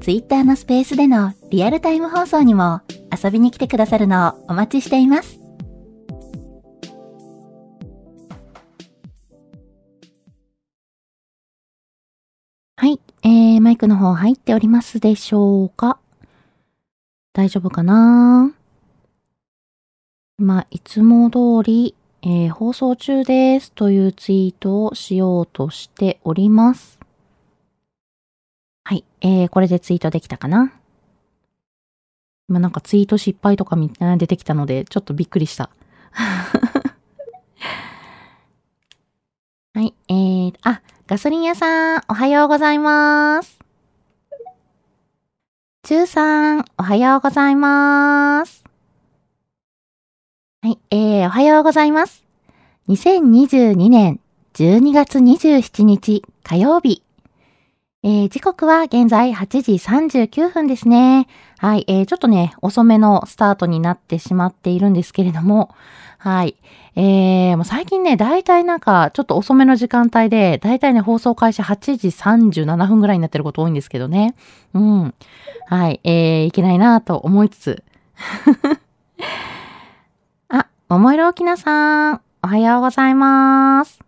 Twitter のスペースでのリアルタイム放送にも遊びに来てくださるのをお待ちしています。はい、えー、マイクの方入っておりますでしょうか？大丈夫かな？まあ、いつも通り、えー、放送中ですというツイートをしようとしております。はい。えー、これでツイートできたかな？今なんかツイート失敗とかみたいな出てきたので、ちょっとびっくりした。はい。えー、あ、ガソリン屋さん、おはようございます。チューさん、おはようございます。はい。えー、おはようございます。2022年12月27日火曜日。えー、時刻は現在8時39分ですね。はい、えー、ちょっとね、遅めのスタートになってしまっているんですけれども、はい。えー、もう最近ね、だいたいなんか、ちょっと遅めの時間帯で、だいたいね、放送開始8時37分ぐらいになってること多いんですけどね。うん。はい、えー、いけないなと思いつつ。あ、桃色きなさん、おはようございます。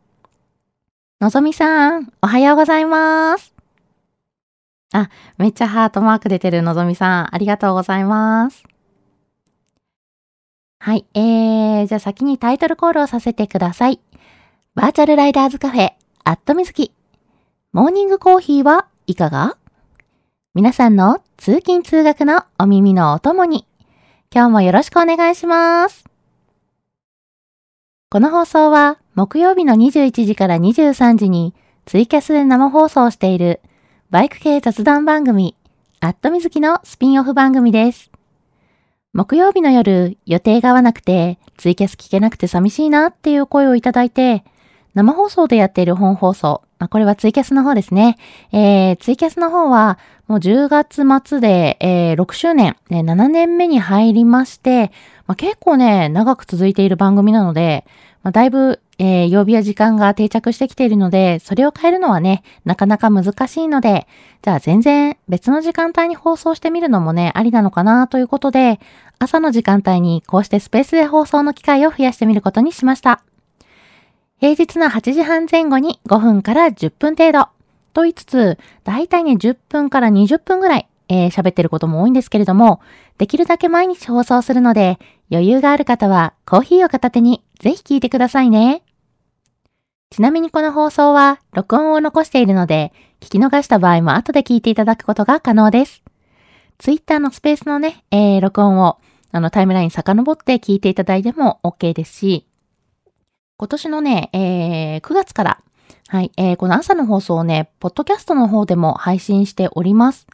のぞみさん、おはようございます。あ、めっちゃハートマーク出てるのぞみさん、ありがとうございます。はい、えー、じゃあ先にタイトルコールをさせてください。バーチャルライダーズカフェ、アットみずき。モーニングコーヒーはいかが？皆さんの通勤通学のお耳のお供に、今日もよろしくお願いします。この放送は木曜日の21時から23時にツイキャスで生放送しているバイク系雑談番組、アットみずきのスピンオフ番組です。木曜日の夜、予定が合わなくて、ツイキャス聞けなくて寂しいなっていう声をいただいて、生放送でやっている本放送、まあ、これはツイキャスの方ですね。えー、ツイキャスの方は、もう10月末で、えー、6周年、ね、7年目に入りまして、まあ、結構ね、長く続いている番組なので、まあ、だいぶえー、曜日や時間が定着してきているので、それを変えるのはね、なかなか難しいので、じゃあ全然別の時間帯に放送してみるのもね、ありなのかなということで、朝の時間帯にこうしてスペースで放送の機会を増やしてみることにしました。平日の8時半前後に5分から10分程度。と言いつつ、だいたいね、10分から20分ぐらい、えー、喋ってることも多いんですけれども、できるだけ毎日放送するので、余裕がある方はコーヒーを片手にぜひ聞いてくださいね。ちなみにこの放送は録音を残しているので、聞き逃した場合も後で聞いていただくことが可能です。Twitter のスペースのね、えー、録音をあのタイムライン遡って聞いていただいても OK ですし、今年のね、えー、9月から、はい、えー、この朝の放送をね、ポッドキャストの方でも配信しております。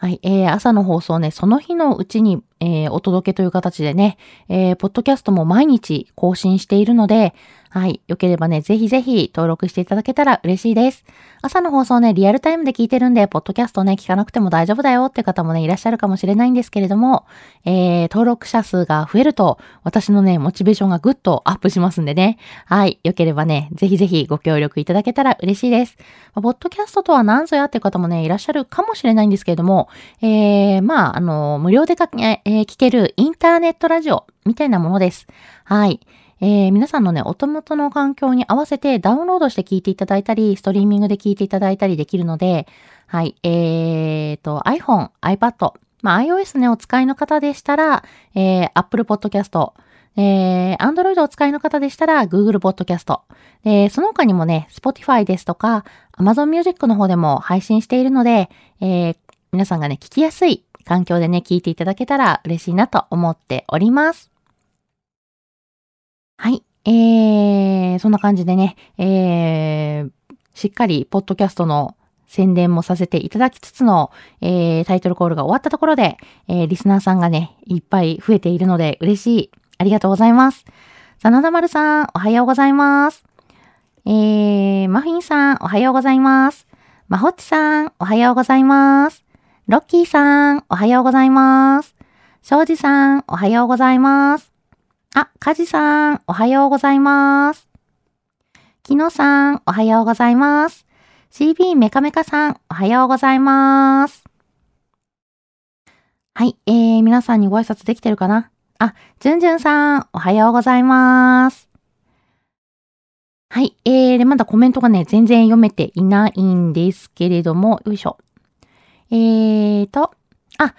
はい、えー、朝の放送ね、その日のうちに、えー、お届けという形でね、えー、ポッドキャストも毎日更新しているので、はい。よければね、ぜひぜひ登録していただけたら嬉しいです。朝の放送ね、リアルタイムで聞いてるんで、ポッドキャストね、聞かなくても大丈夫だよって方もね、いらっしゃるかもしれないんですけれども、えー、登録者数が増えると、私のね、モチベーションがぐっとアップしますんでね。はい。よければね、ぜひぜひご協力いただけたら嬉しいです。まあ、ポッドキャストとは何ぞやっていう方もね、いらっしゃるかもしれないんですけれども、えー、まあ、あの、無料でか、えー、聞けるインターネットラジオみたいなものです。はい。えー、皆さんのね、お手元の環境に合わせてダウンロードして聞いていただいたり、ストリーミングで聞いていただいたりできるので、はい、えーと、iPhone、iPad、まあ、iOS ね、お使いの方でしたら、えー、Apple Podcast、えー、Android お使いの方でしたら Google Podcast。で、その他にもね、Spotify ですとか Amazon Music の方でも配信しているので、えー、皆さんがね、聞きやすい環境でね、聞いていただけたら嬉しいなと思っております。はい。えー、そんな感じでね、えー、しっかり、ポッドキャストの宣伝もさせていただきつつの、えー、タイトルコールが終わったところで、えー、リスナーさんがね、いっぱい増えているので嬉しい。ありがとうございます。真田丸さん、おはようございます。えー、マフィンさん、おはようございます。まほっちさん、おはようございます。ロッキーさん、おはようございます。庄司さん、おはようございます。あ、カジさん、おはようございます。きのさん、おはようございます。CB メカメカさん、おはようございます。はい、えー、皆さんにご挨拶できてるかな？あ、じゅんじゅんさん、おはようございます。はい、えー、で、まだコメントがね、全然読めていないんですけれども、よいしょ。えーと、あ、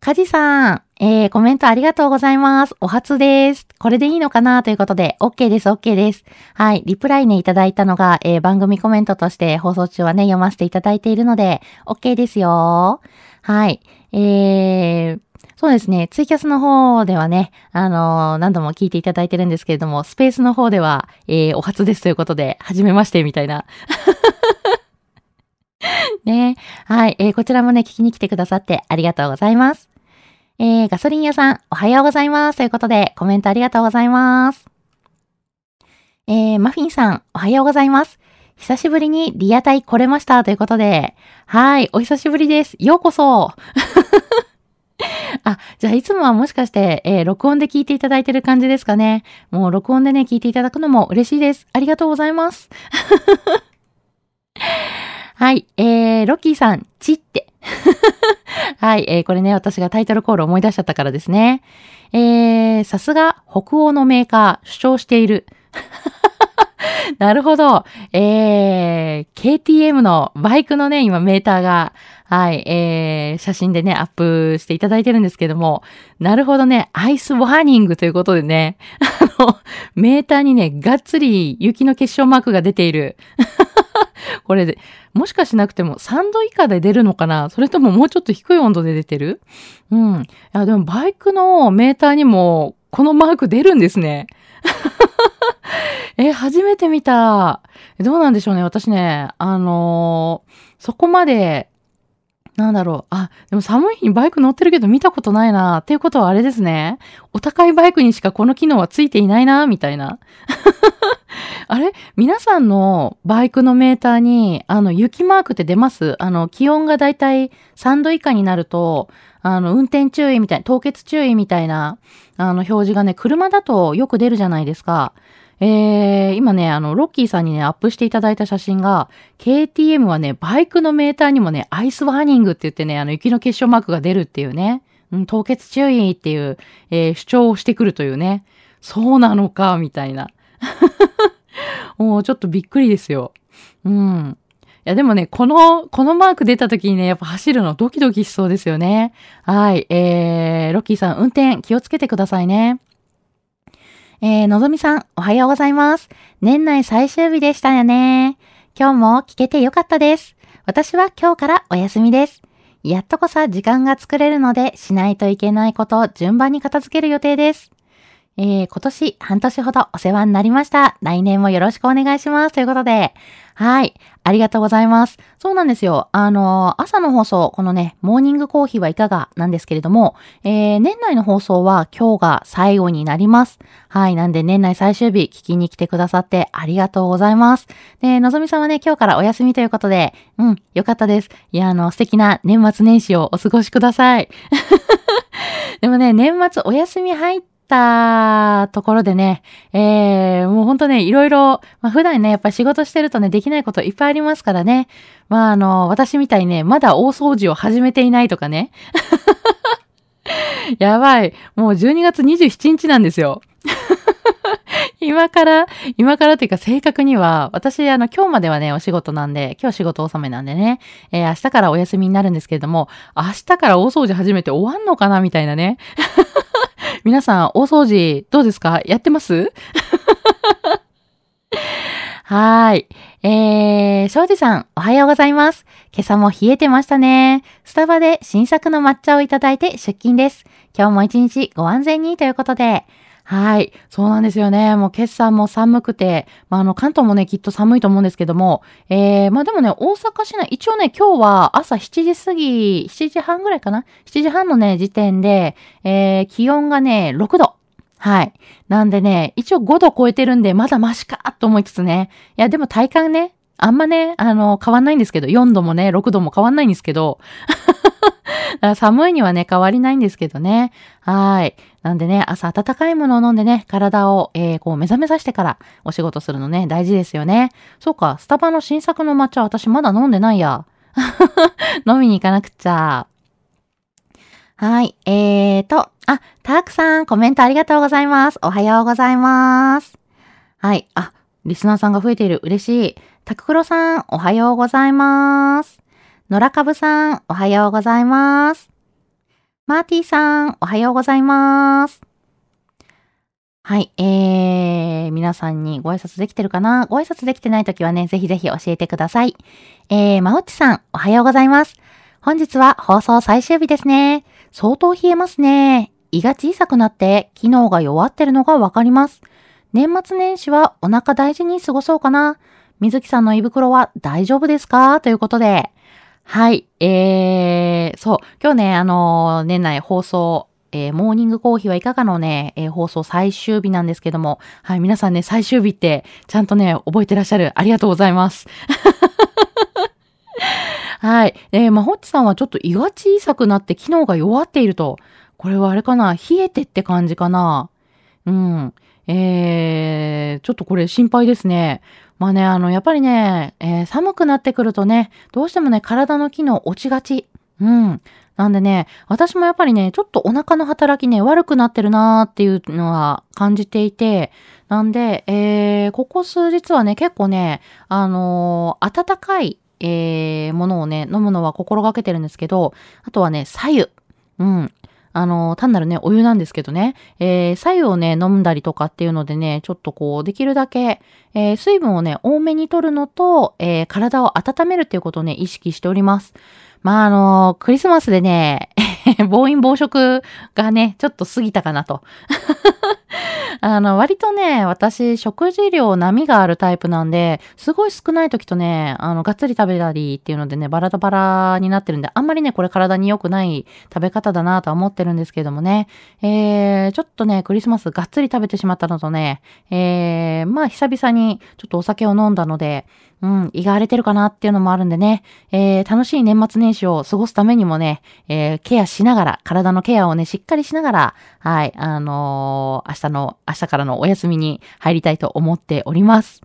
かじさん、えー、コメントありがとうございます。お初です。これでいいのかなということで、OK です、OK です。はい、リプライね、いただいたのが、えー、番組コメントとして放送中はね、読ませていただいているので、OK ですよ。はい、えー、そうですね。ツイキャスの方ではね、あのー、何度も聞いていただいてるんですけれども、スペースの方では、えー、お初ですということで、はじめまして、みたいな。ねはい、えー、こちらもね、聞きに来てくださってありがとうございます。えー、ガソリン屋さん、おはようございます。ということで、コメントありがとうございます。えー、マフィンさん、おはようございます。久しぶりにリアタイ来れましたということで、はい、お久しぶりです。ようこそ。あ、じゃあいつもはもしかして、えー、録音で聞いていただいてる感じですかね。もう録音でね、聞いていただくのも嬉しいです。ありがとうございます。はい、えー、ロッキーさん、ちって。はい、えー、これね、私がタイトルコール思い出しちゃったからですね。えー、さすが北欧のメーカー、主張している。なるほど。えー、KTM のバイクのね、今メーターが、はい、えー、写真でね、アップしていただいてるんですけども、なるほどね、アイスワーニングということでね、あの、メーターにね、がっつり雪の結晶マークが出ている。これで、もしかしなくても3度以下で出るのかな？それとももうちょっと低い温度で出てる？うん。いや、でもバイクのメーターにもこのマーク出るんですね。え、初めて見た。どうなんでしょうね。私ね、あのー、そこまで、なんだろう。あ、でも寒い日にバイク乗ってるけど見たことないな。っていうことはあれですね。お高いバイクにしかこの機能はついていないな、みたいな。あれ？皆さんのバイクのメーターに、あの、雪マークって出ます？あの、気温がだいたい3度以下になると、あの、運転注意みたいな、凍結注意みたいな、あの、表示がね、車だとよく出るじゃないですか。えー、今ね、あの、ロッキーさんにね、アップしていただいた写真が、KTM はね、バイクのメーターにもね、アイスワーニングって言ってね、あの、雪の結晶マークが出るっていうね、うん、凍結注意っていう、えー、主張をしてくるというね、そうなのか、みたいな。もうちょっとびっくりですよ。うん。いや、でもね、この、このマーク出た時にね、やっぱ走るのドキドキしそうですよね。はい。えー、ロッキーさん、運転気をつけてくださいね。えー、のぞみさん、おはようございます。年内最終日でしたよね。今日も聞けてよかったです。私は今日からお休みです。やっとこさ時間が作れるので、しないといけないことを順番に片付ける予定です。えー、今年半年ほどお世話になりました。来年もよろしくお願いします。ということで、はい。ありがとうございます。そうなんですよ。あの、朝の放送、このね、モーニングコーヒーはいかがなんですけれども、えー、年内の放送は今日が最後になります。はい。なんで年内最終日聞きに来てくださってありがとうございます。で、のぞみさんはね、今日からお休みということで、うん、よかったです。いや、あの、素敵な年末年始をお過ごしください。でもね、年末お休み入ってたところでね、えー、もうほんとね、いろいろ、まあ、普段ね、やっぱ仕事してるとね、できないこといっぱいありますからね。まあ、あの、私みたいにね、まだ大掃除を始めていないとかね。やばい。もう12月27日なんですよ。今から、今からっていうか正確には、私、あの、今日まではね、お仕事なんで、今日仕事納めなんでね、えー、明日からお休みになるんですけれども、明日から大掃除始めて終わんのかなみたいなね。皆さん、大掃除、どうですか？やってます？はい。えー、庄司さん、おはようございます。今朝も冷えてましたね。スタバで新作の抹茶をいただいて出勤です。今日も一日ご安全にということで、はい。そうなんですよね。もう決算も寒くて、まあ、あの、関東もね、きっと寒いと思うんですけども、えー、まあでもね、大阪市内、一応ね、今日は朝7時過ぎ、7時半ぐらいかな ?7 時半のね、時点で、えー、気温がね、6度。はい。なんでね、一応5度超えてるんで、まだマシかと思いつつね。いや、でも体感ね、あんまね、あの、変わんないんですけど、4度もね、6度も変わんないんですけど、寒いにはね、変わりないんですけどね。はい。なんでね、朝温かいものを飲んでね、体を、えー、こう目覚めさせてからお仕事するのね、大事ですよね。そうか、スタバの新作の抹茶私まだ飲んでないや。飲みに行かなくちゃ。はい。えーと、あ、たくさんコメントありがとうございます。おはようございます。はい。あ、リスナーさんが増えている。嬉しい。たくくろさん、おはようございます。のらかぶさん、おはようございます。マーティーさん、おはようございます。はい。えー、皆さんにご挨拶できてるかな？ご挨拶できてないときはね、ぜひぜひ教えてください。えー、まおっちさん、おはようございます。本日は放送最終日ですね。相当冷えますね。胃が小さくなって機能が弱ってるのがわかります。年末年始はお腹大事に過ごそうかな。水木さんの胃袋は大丈夫ですか？ということで。はい。えー、そう。今日ね、あのー、年内放送、えー、モーニングコーヒーはいかがのね、えー、放送最終日なんですけども、はい、皆さんね、最終日って、ちゃんとね、覚えてらっしゃる。ありがとうございます。はい。えー、まほっちさんはちょっと胃が小さくなって機能が弱っていると。これはあれかな？冷えてって感じかなうん。えー、ちょっとこれ心配ですね。まあね、あの、やっぱりね、えー、寒くなってくるとね、どうしてもね、体の機能落ちがち。うん。なんでね、私もやっぱりね、ちょっとお腹の働きね、悪くなってるなーっていうのは感じていて、なんで、えー、ここ数日はね、結構ね、あのー、温かいえー、ものをね、飲むのは心がけてるんですけど、あとはね、左右。うん。あの、単なるね、お湯なんですけどね、えー、左右をね、飲んだりとかっていうのでね、ちょっとこう、できるだけ、えー、水分をね、多めに取るのと、えー、体を温めるっていうことをね、意識しております。まあ、あのクリスマスでね、暴飲暴食がね、ちょっと過ぎたかなと。あの、割とね、私、食事量波があるタイプなんで、すごい少ない時とね、あの、がっつり食べたりっていうのでね、バラバラになってるんで、あんまりね、これ体に良くない食べ方だなとは思ってるんですけれどもね、えー、ちょっとね、クリスマスがっつり食べてしまったのとね、えー、まあ、久々にちょっとお酒を飲んだので、うん、胃が荒れてるかなっていうのもあるんでね、えー、楽しい年末年始を過ごすためにもね、えー、ケアしながら、体のケアをね、しっかりしながら、はい、あのー、明日の、明日からのお休みに入りたいと思っております。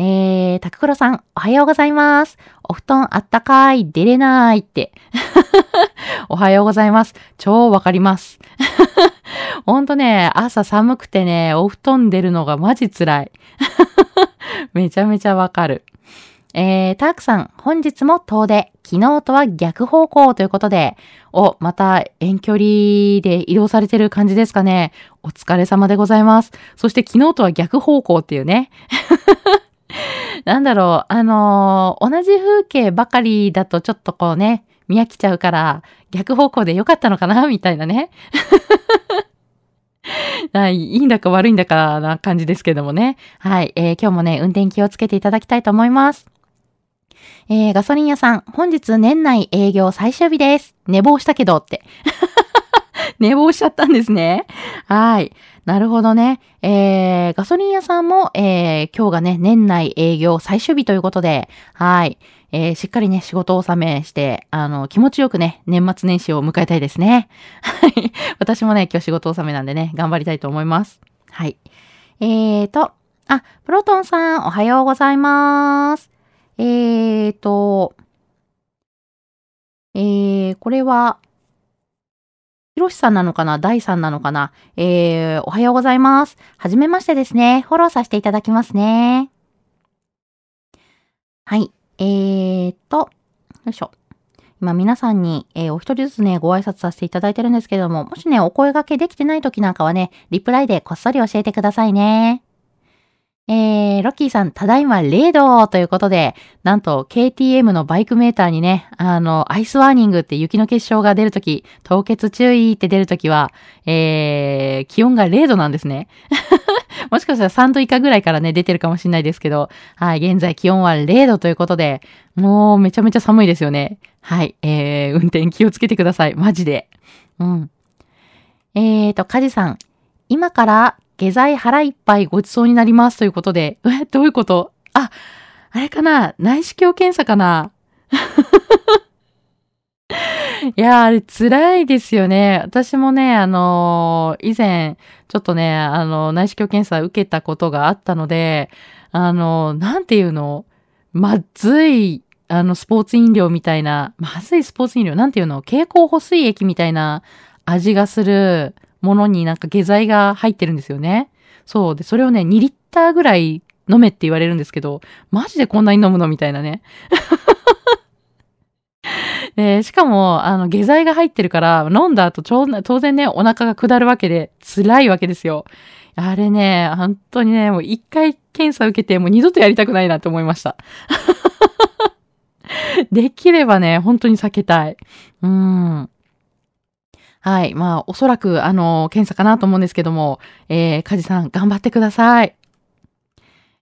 えー、タククロさん、おはようございます。お布団あったかい、出れないって。おはようございます。超わかります。ほんとね、朝寒くてね、お布団出るのがマジ辛い。めちゃめちゃわかる。えー、タークさん、本日も遠出、昨日とは逆方向ということで、お、また遠距離で移動されてる感じですかね。お疲れ様でございます。そして昨日とは逆方向っていうね。なんだろう、あのー、同じ風景ばかりだとちょっとこうね、見飽きちゃうから、逆方向でよかったのかなみたいなね。はい、いいんだか悪いんだかな感じですけどもね。はい、えー、今日もね、運転気をつけていただきたいと思います。えー、ガソリン屋さん、本日年内営業最終日です。寝坊したけどって。寝坊しちゃったんですね。はい。なるほどね。えー、ガソリン屋さんも、えー、今日がね、年内営業最終日ということで、はい。えー、しっかりね、仕事を納めして、あの、気持ちよくね、年末年始を迎えたいですね。はい。私もね、今日仕事納めなんでね、頑張りたいと思います。はい。えーと、あ、プロトンさん、おはようございます。えーと、えー、これは、ひろしさんなのかな？大さんなのかな？えー、おはようございます。はじめましてですね。フォローさせていただきますね。はい。えーと、よいしょ。今皆さんに、えー、お一人ずつね、ご挨拶させていただいてるんですけれども、もしね、お声掛けできてない時なんかはね、リプライでこっそり教えてくださいね。えー、ロッキーさん、ただいま0度ということで、なんと KTM のバイクメーターにね、あの、アイスワーニングって雪の結晶が出るとき、凍結注意って出るときは、えー、気温が0度なんですね。もしかしたら3度以下ぐらいからね、出てるかもしれないですけど、はい、現在気温は0度ということで、もうめちゃめちゃ寒いですよね。はい、えー、運転気をつけてください。マジで。うん。えーと、カジさん、今から下剤腹いっぱいごちそうになりますということで、え、どういうこと？あ、あれかな？内視鏡検査かな？いや、あれ辛いですよね。私もね、あのー、以前、ちょっとね、あの、内視鏡検査受けたことがあったので、あの、なんていうの？まずい、あの、スポーツ飲料みたいな、まずいスポーツ飲料、なんていうの？蛍光補水液みたいな味がする、ものになんか下剤が入ってるんですよね。そう。で、それをね、2リッターぐらい飲めって言われるんですけど、マジでこんなに飲むの？みたいなね。で、しかも、あの、下剤が入ってるから、飲んだ後、ちょう当然ね、お腹が下るわけで、辛いわけですよ。あれね、本当にね、もう一回検査受けて、もう二度とやりたくないなって思いました。できればね、本当に避けたい。うん。はい。まあ、おそらく、あの、検査かなと思うんですけども、えー、カジさん、頑張ってください。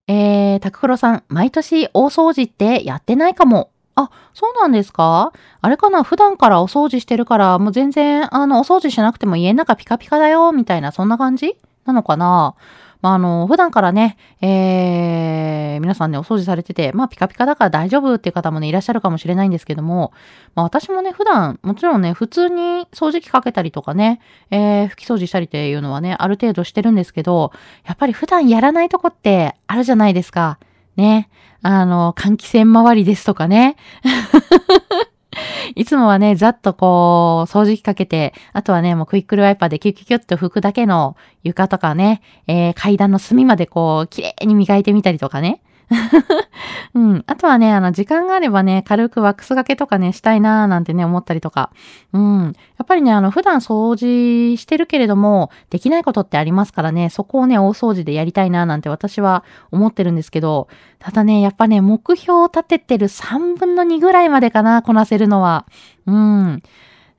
えー、タククロさん、毎年大掃除ってやってないかも。あ、そうなんですか？あれかな？普段からお掃除してるから、もう全然、あの、お掃除しなくても家の中ピカピカだよ、みたいな、そんな感じ？なのかな？まあ、あの、普段からね、えー、皆さんね、お掃除されてて、まあ、ピカピカだから大丈夫っていう方もね、いらっしゃるかもしれないんですけども、まあ、私もね、普段、もちろんね、普通に掃除機かけたりとかね、えー、拭き掃除したりっていうのはね、ある程度してるんですけど、やっぱり普段やらないとこってあるじゃないですか。ね。あの、換気扇周りですとかね。いつもはね、ざっとこう、掃除機かけて、あとはね、もうクイックルワイパーでキュキュキュッと拭くだけの床とかね、えー、階段の隅までこう、綺麗に磨いてみたりとかね。うん。あとはね、あの、時間があればね、軽くワックスがけとかね、したいなーなんてね、思ったりとか。うん。やっぱりね、あの、普段掃除してるけれども、できないことってありますからね、そこをね、大掃除でやりたいなーなんて私は思ってるんですけど、ただね、やっぱね、目標を立ててる3分の2ぐらいまでかな、こなせるのは。うん。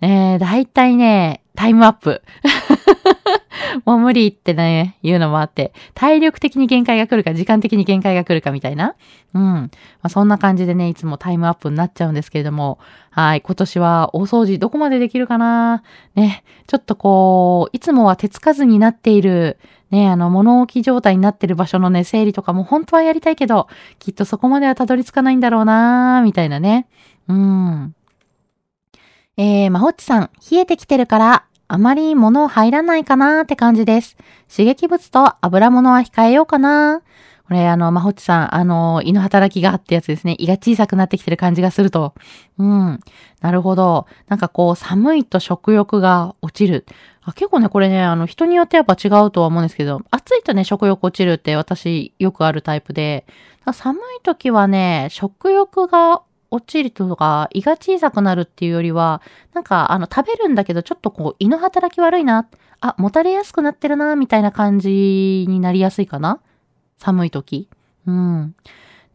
えー、だいたいね、タイムアップ。もう無理ってね、言うのもあって、体力的に限界が来るか、時間的に限界が来るかみたいな。うん。まあ、そんな感じでね、いつもタイムアップになっちゃうんですけれども、はい、今年は大掃除どこまでできるかな？ね、ちょっとこう、いつもは手つかずになっている、ね、あの、物置状態になってる場所のね、整理とかも本当はやりたいけど、きっとそこまではたどり着かないんだろうなみたいなね。うん。えー、まほっちさん、冷えてきてるから、あまり物入らないかなーって感じです。刺激物と油物は控えようかな。これ、あの、まほっちさん、あの、胃の働きがってやつですね。胃が小さくなってきてる感じがすると。うん。なるほど。なんかこう、寒いと食欲が落ちる。あ結構ね、これね、あの、人によってやっぱ違うとは思うんですけど、暑いとね、食欲落ちるって私よくあるタイプで、寒い時はね、食欲が落ちるとか、胃が小さくなるっていうよりは、なんか、あの、食べるんだけど、ちょっとこう、胃の働き悪いな、あ、もたれやすくなってるな、みたいな感じになりやすいかな寒い時。うん。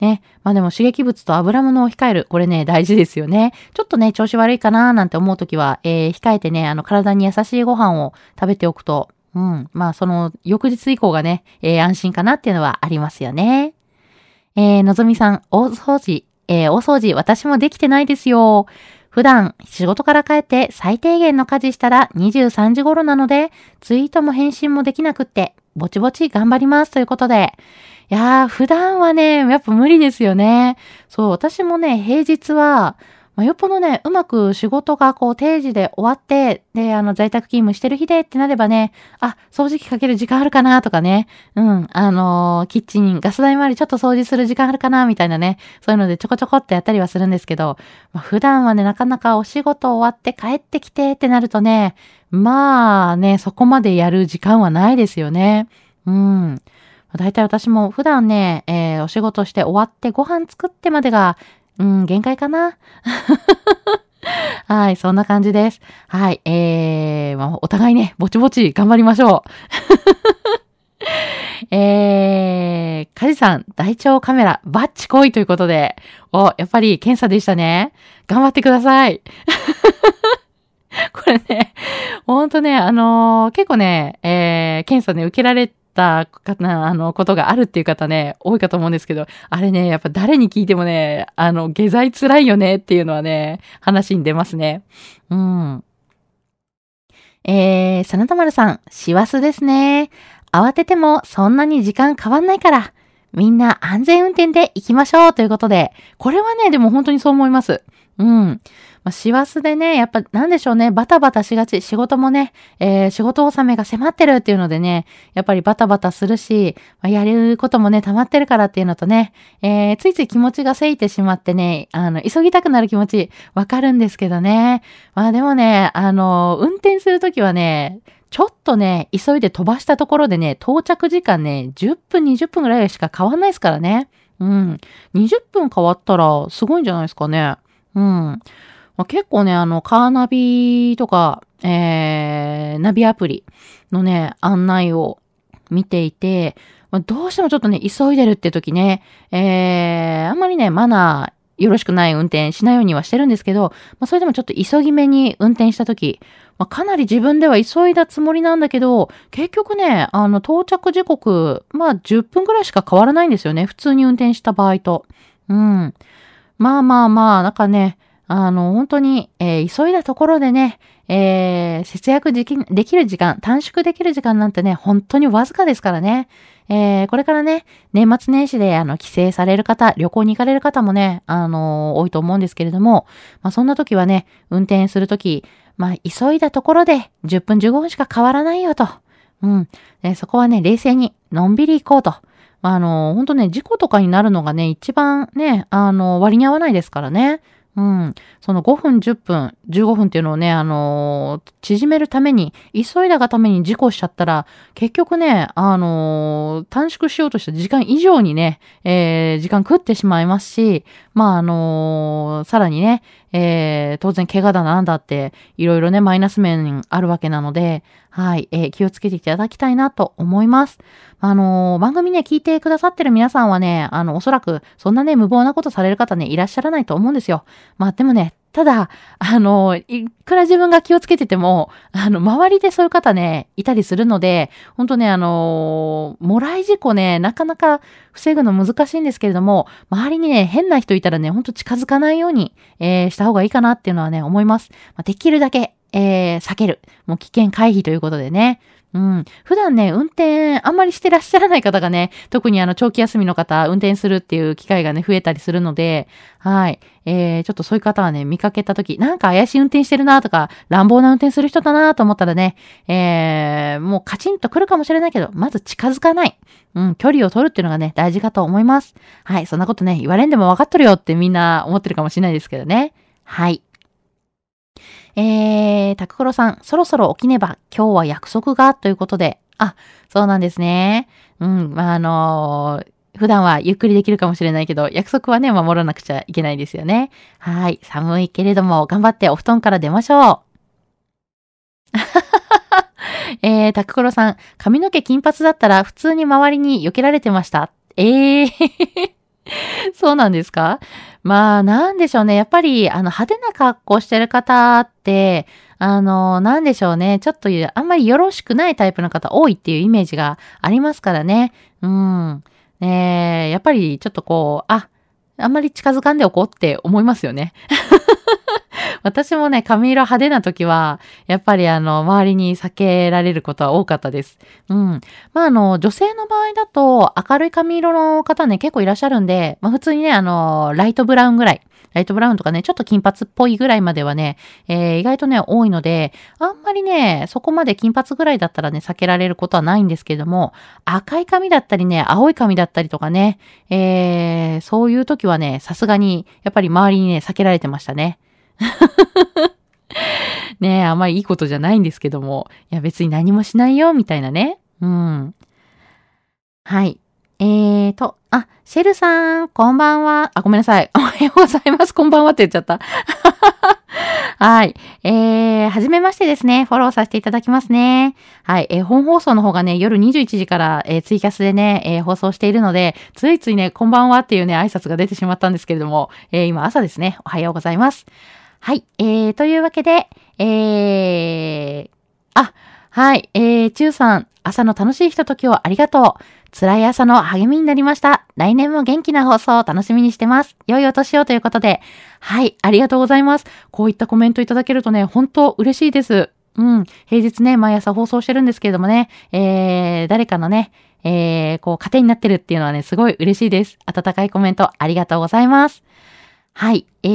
ね。まあでも刺激物と油物を控える。これね、大事ですよね。ちょっとね、調子悪いかななんて思うときは、えー、控えてね、あの、体に優しいご飯を食べておくと、うん。まあ、その、翌日以降がね、えー、安心かなっていうのはありますよね。えー、のぞみさん、大掃除、えー、大掃除私もできてないですよ。普段仕事から帰って最低限の家事したら23時頃なので、ツイートも返信もできなくって、ぼちぼち頑張りますということで。いやー、普段はね、やっぱ無理ですよね。そう、私もね、平日は、まあ、よっぽどね、うまく仕事がこう定時で終わって、で、あの、在宅勤務してる日でってなればね、あ、掃除機かける時間あるかなとかね、うん、あのー、キッチン、ガス台周りちょっと掃除する時間あるかなみたいなね、そういうのでちょこちょこってやったりはするんですけど、まあ、普段はね、なかなかお仕事終わって帰ってきてってなるとね、まあね、そこまでやる時間はないですよね。うん。だいたい私も普段ね、えー、お仕事して終わってご飯作ってまでが、うん、限界かな。はい、そんな感じです。はい、えー、お互いね、ぼちぼち頑張りましょう。えー、カジさん、大腸カメラ、バッチ来いということで、お、やっぱり検査でしたね。頑張ってください。これね、ほんとね、あのー、結構ね、えー、検査ね、受けられてった方、あの、ことがあるっていう方ね、多いかと思うんですけど、あれね、やっぱ誰に聞いてもね、あの、下剤辛いよねっていうのはね、話に出ますね。うん。えー、真田丸さん、師走ですね。慌ててもそんなに時間変わんないから、みんな安全運転で行きましょうということで、これはね、でも本当にそう思います。うん。まあ、師走でね、やっぱなんでしょうね、バタバタしがち、仕事もね、えー、仕事納めが迫ってるっていうのでね、やっぱりバタバタするし、まあ、やることもね、溜まってるからっていうのとね、えー、ついつい気持ちがせいてしまってね、あの、急ぎたくなる気持ち、わかるんですけどね。まあでもね、あの、運転するときはね、ちょっとね、急いで飛ばしたところでね、到着時間ね、10分、20分ぐらいしか変わんないですからね。うん。20分変わったら、すごいんじゃないですかね。うん。まあ、結構ね、あの、カーナビとか、えー、ナビアプリのね、案内を見ていて、まあ、どうしてもちょっとね、急いでるって時ね、えー、あんまりね、マナーよろしくない運転しないようにはしてるんですけど、まあ、それでもちょっと急ぎ目に運転した時、まあ、かなり自分では急いだつもりなんだけど、結局ね、あの、到着時刻、まあ、10分くらいしか変わらないんですよね。普通に運転した場合と。うん。まあまあまあ、なんかね、あの、本当に、えー、急いだところでね、えー、節約できできる時間、短縮できる時間なんてね、本当にわずかですからね。えー、これからね、年末年始で、あの、帰省される方、旅行に行かれる方もね、あのー、多いと思うんですけれども、まあ、そんな時はね、運転するとき、まあ、急いだところで、10分15分しか変わらないよと。うん。えそこはね、冷静に、のんびり行こうと。まあのー、本当ね、事故とかになるのがね、一番ね、あの割に合わないですからね。うん。その5分、10分、15分っていうのをね、あのー、縮めるために、急いだがために事故しちゃったら、結局ね、あのー、短縮しようとした時間以上にね、えー、時間食ってしまいますし、まあ、あのさらにね、え当然怪我だなんだって、いろいろね、マイナス面あるわけなので、はい、え気をつけていただきたいなと思います。あの番組ね、聞いてくださってる皆さんはね、あの、おそらく、そんなね、無謀なことされる方ね、いらっしゃらないと思うんですよ。まあ、でもね、ただ、あの、いくら自分が気をつけてても、あの、周りでそういう方ね、いたりするので、ほんとね、あの、もらい事故ね、なかなか防ぐの難しいんですけれども、周りにね、変な人いたらね、ほんと近づかないように、えー、した方がいいかなっていうのはね、思います。まあ、できるだけ、えー、避ける。もう危険回避ということでね。うん。普段ね、運転あんまりしてらっしゃらない方がね、特にあの長期休みの方、運転するっていう機会がね、増えたりするので、はい。えー、ちょっとそういう方はね、見かけたとき、なんか怪しい運転してるなとか、乱暴な運転する人だなと思ったらね、えー、もうカチンと来るかもしれないけど、まず近づかない。うん、距離を取るっていうのがね、大事かと思います。はい。そんなことね、言われんでも分かっとるよってみんな思ってるかもしれないですけどね。はい。えー、タククロさん、そろそろ起きねば、今日は約束が、ということで。あ、そうなんですね。うん、まあ、あのー、普段はゆっくりできるかもしれないけど、約束はね、守らなくちゃいけないですよね。はい。寒いけれども、頑張ってお布団から出ましょう。えー、タククロさん、髪の毛金髪だったら普通に周りに避けられてました。ええー そうなんですか？まあ、なんでしょうね。やっぱり、あの、派手な格好してる方って、あの、なんでしょうね。ちょっと、あんまりよろしくないタイプの方多いっていうイメージがありますからね。うん。えー、やっぱり、ちょっとこう、あ、あんまり近づかんでおこうって思いますよね。私もね、髪色派手な時は、やっぱりあの、周りに避けられることは多かったです。うん。まああの、女性の場合だと、明るい髪色の方ね、結構いらっしゃるんで、まあ普通にね、あの、ライトブラウンぐらい。ライトブラウンとかね、ちょっと金髪っぽいぐらいまではね、えー、意外とね、多いので、あんまりね、そこまで金髪ぐらいだったらね、避けられることはないんですけども、赤い髪だったりね、青い髪だったりとかね、えー、そういう時はね、さすがに、やっぱり周りにね、避けられてましたね。ねえ、あんまりいいことじゃないんですけども、いや別に何もしないよ、みたいなね。うん。はい。えーと、あ、シェルさん、こんばんは。あ、ごめんなさい。おはようございます。こんばんはって言っちゃった。はい。えー、はじめましてですね。フォローさせていただきますね。はい。えー、本放送の方がね、夜21時から、えー、ツイキャスでね、えー、放送しているので、ついついね、こんばんはっていうね、挨拶が出てしまったんですけれども、えー、今朝ですね。おはようございます。はい。えー、というわけで、えー、あ、はい。えー、ちゅうさん、朝の楽しいひとときをありがとう。辛い朝の励みになりました。来年も元気な放送を楽しみにしてます。良いお年をということで。はい、ありがとうございます。こういったコメントいただけるとね、本当嬉しいです。うん。平日ね、毎朝放送してるんですけれどもね、えー、誰かのね、えー、こう、糧になってるっていうのはね、すごい嬉しいです。温かいコメントありがとうございます。はい。え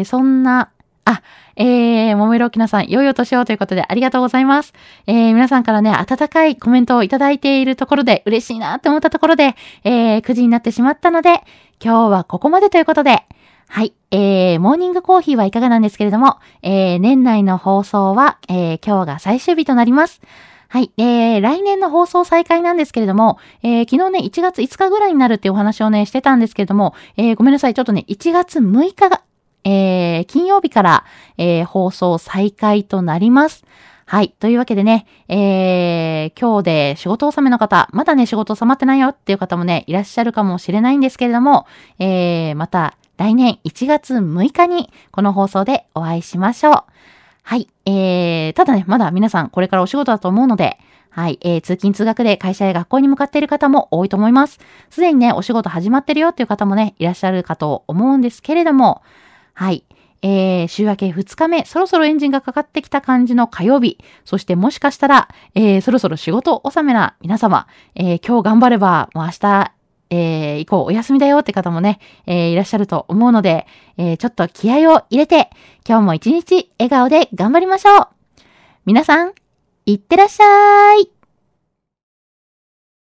ー、そんな、あ、えー、もめろきなさん、良いお年をということでありがとうございます。えー、皆さんからね、温かいコメントをいただいているところで嬉しいなって思ったところで、えー、9時になってしまったので、今日はここまでということで、はい。えー、モーニングコーヒーはいかがなんですけれども、えー、年内の放送は、えー、今日が最終日となります。はい。えー、来年の放送再開なんですけれども、えー、昨日ね、1月5日ぐらいになるっていうお話をね、してたんですけれども、えー、ごめんなさい。ちょっとね、1月6日が、えー、金曜日から、えー、放送再開となります。はい。というわけでね、えー、今日で仕事納めの方、まだね、仕事収まってないよっていう方もね、いらっしゃるかもしれないんですけれども、えー、また来年1月6日にこの放送でお会いしましょう。はい。えー、ただね、まだ皆さんこれからお仕事だと思うので、はい。えー、通勤通学で会社や学校に向かっている方も多いと思います。すでにね、お仕事始まってるよっていう方もね、いらっしゃるかと思うんですけれども、はい。えー、週明け2日目、そろそろエンジンがかかってきた感じの火曜日、そしてもしかしたら、えー、そろそろ仕事納めな皆様、えー、今日頑張れば、もう明日、えー、以降お休みだよって方もね、えー、いらっしゃると思うので、えー、ちょっと気合を入れて、今日も一日笑顔で頑張りましょう。皆さん、いってらっしゃい。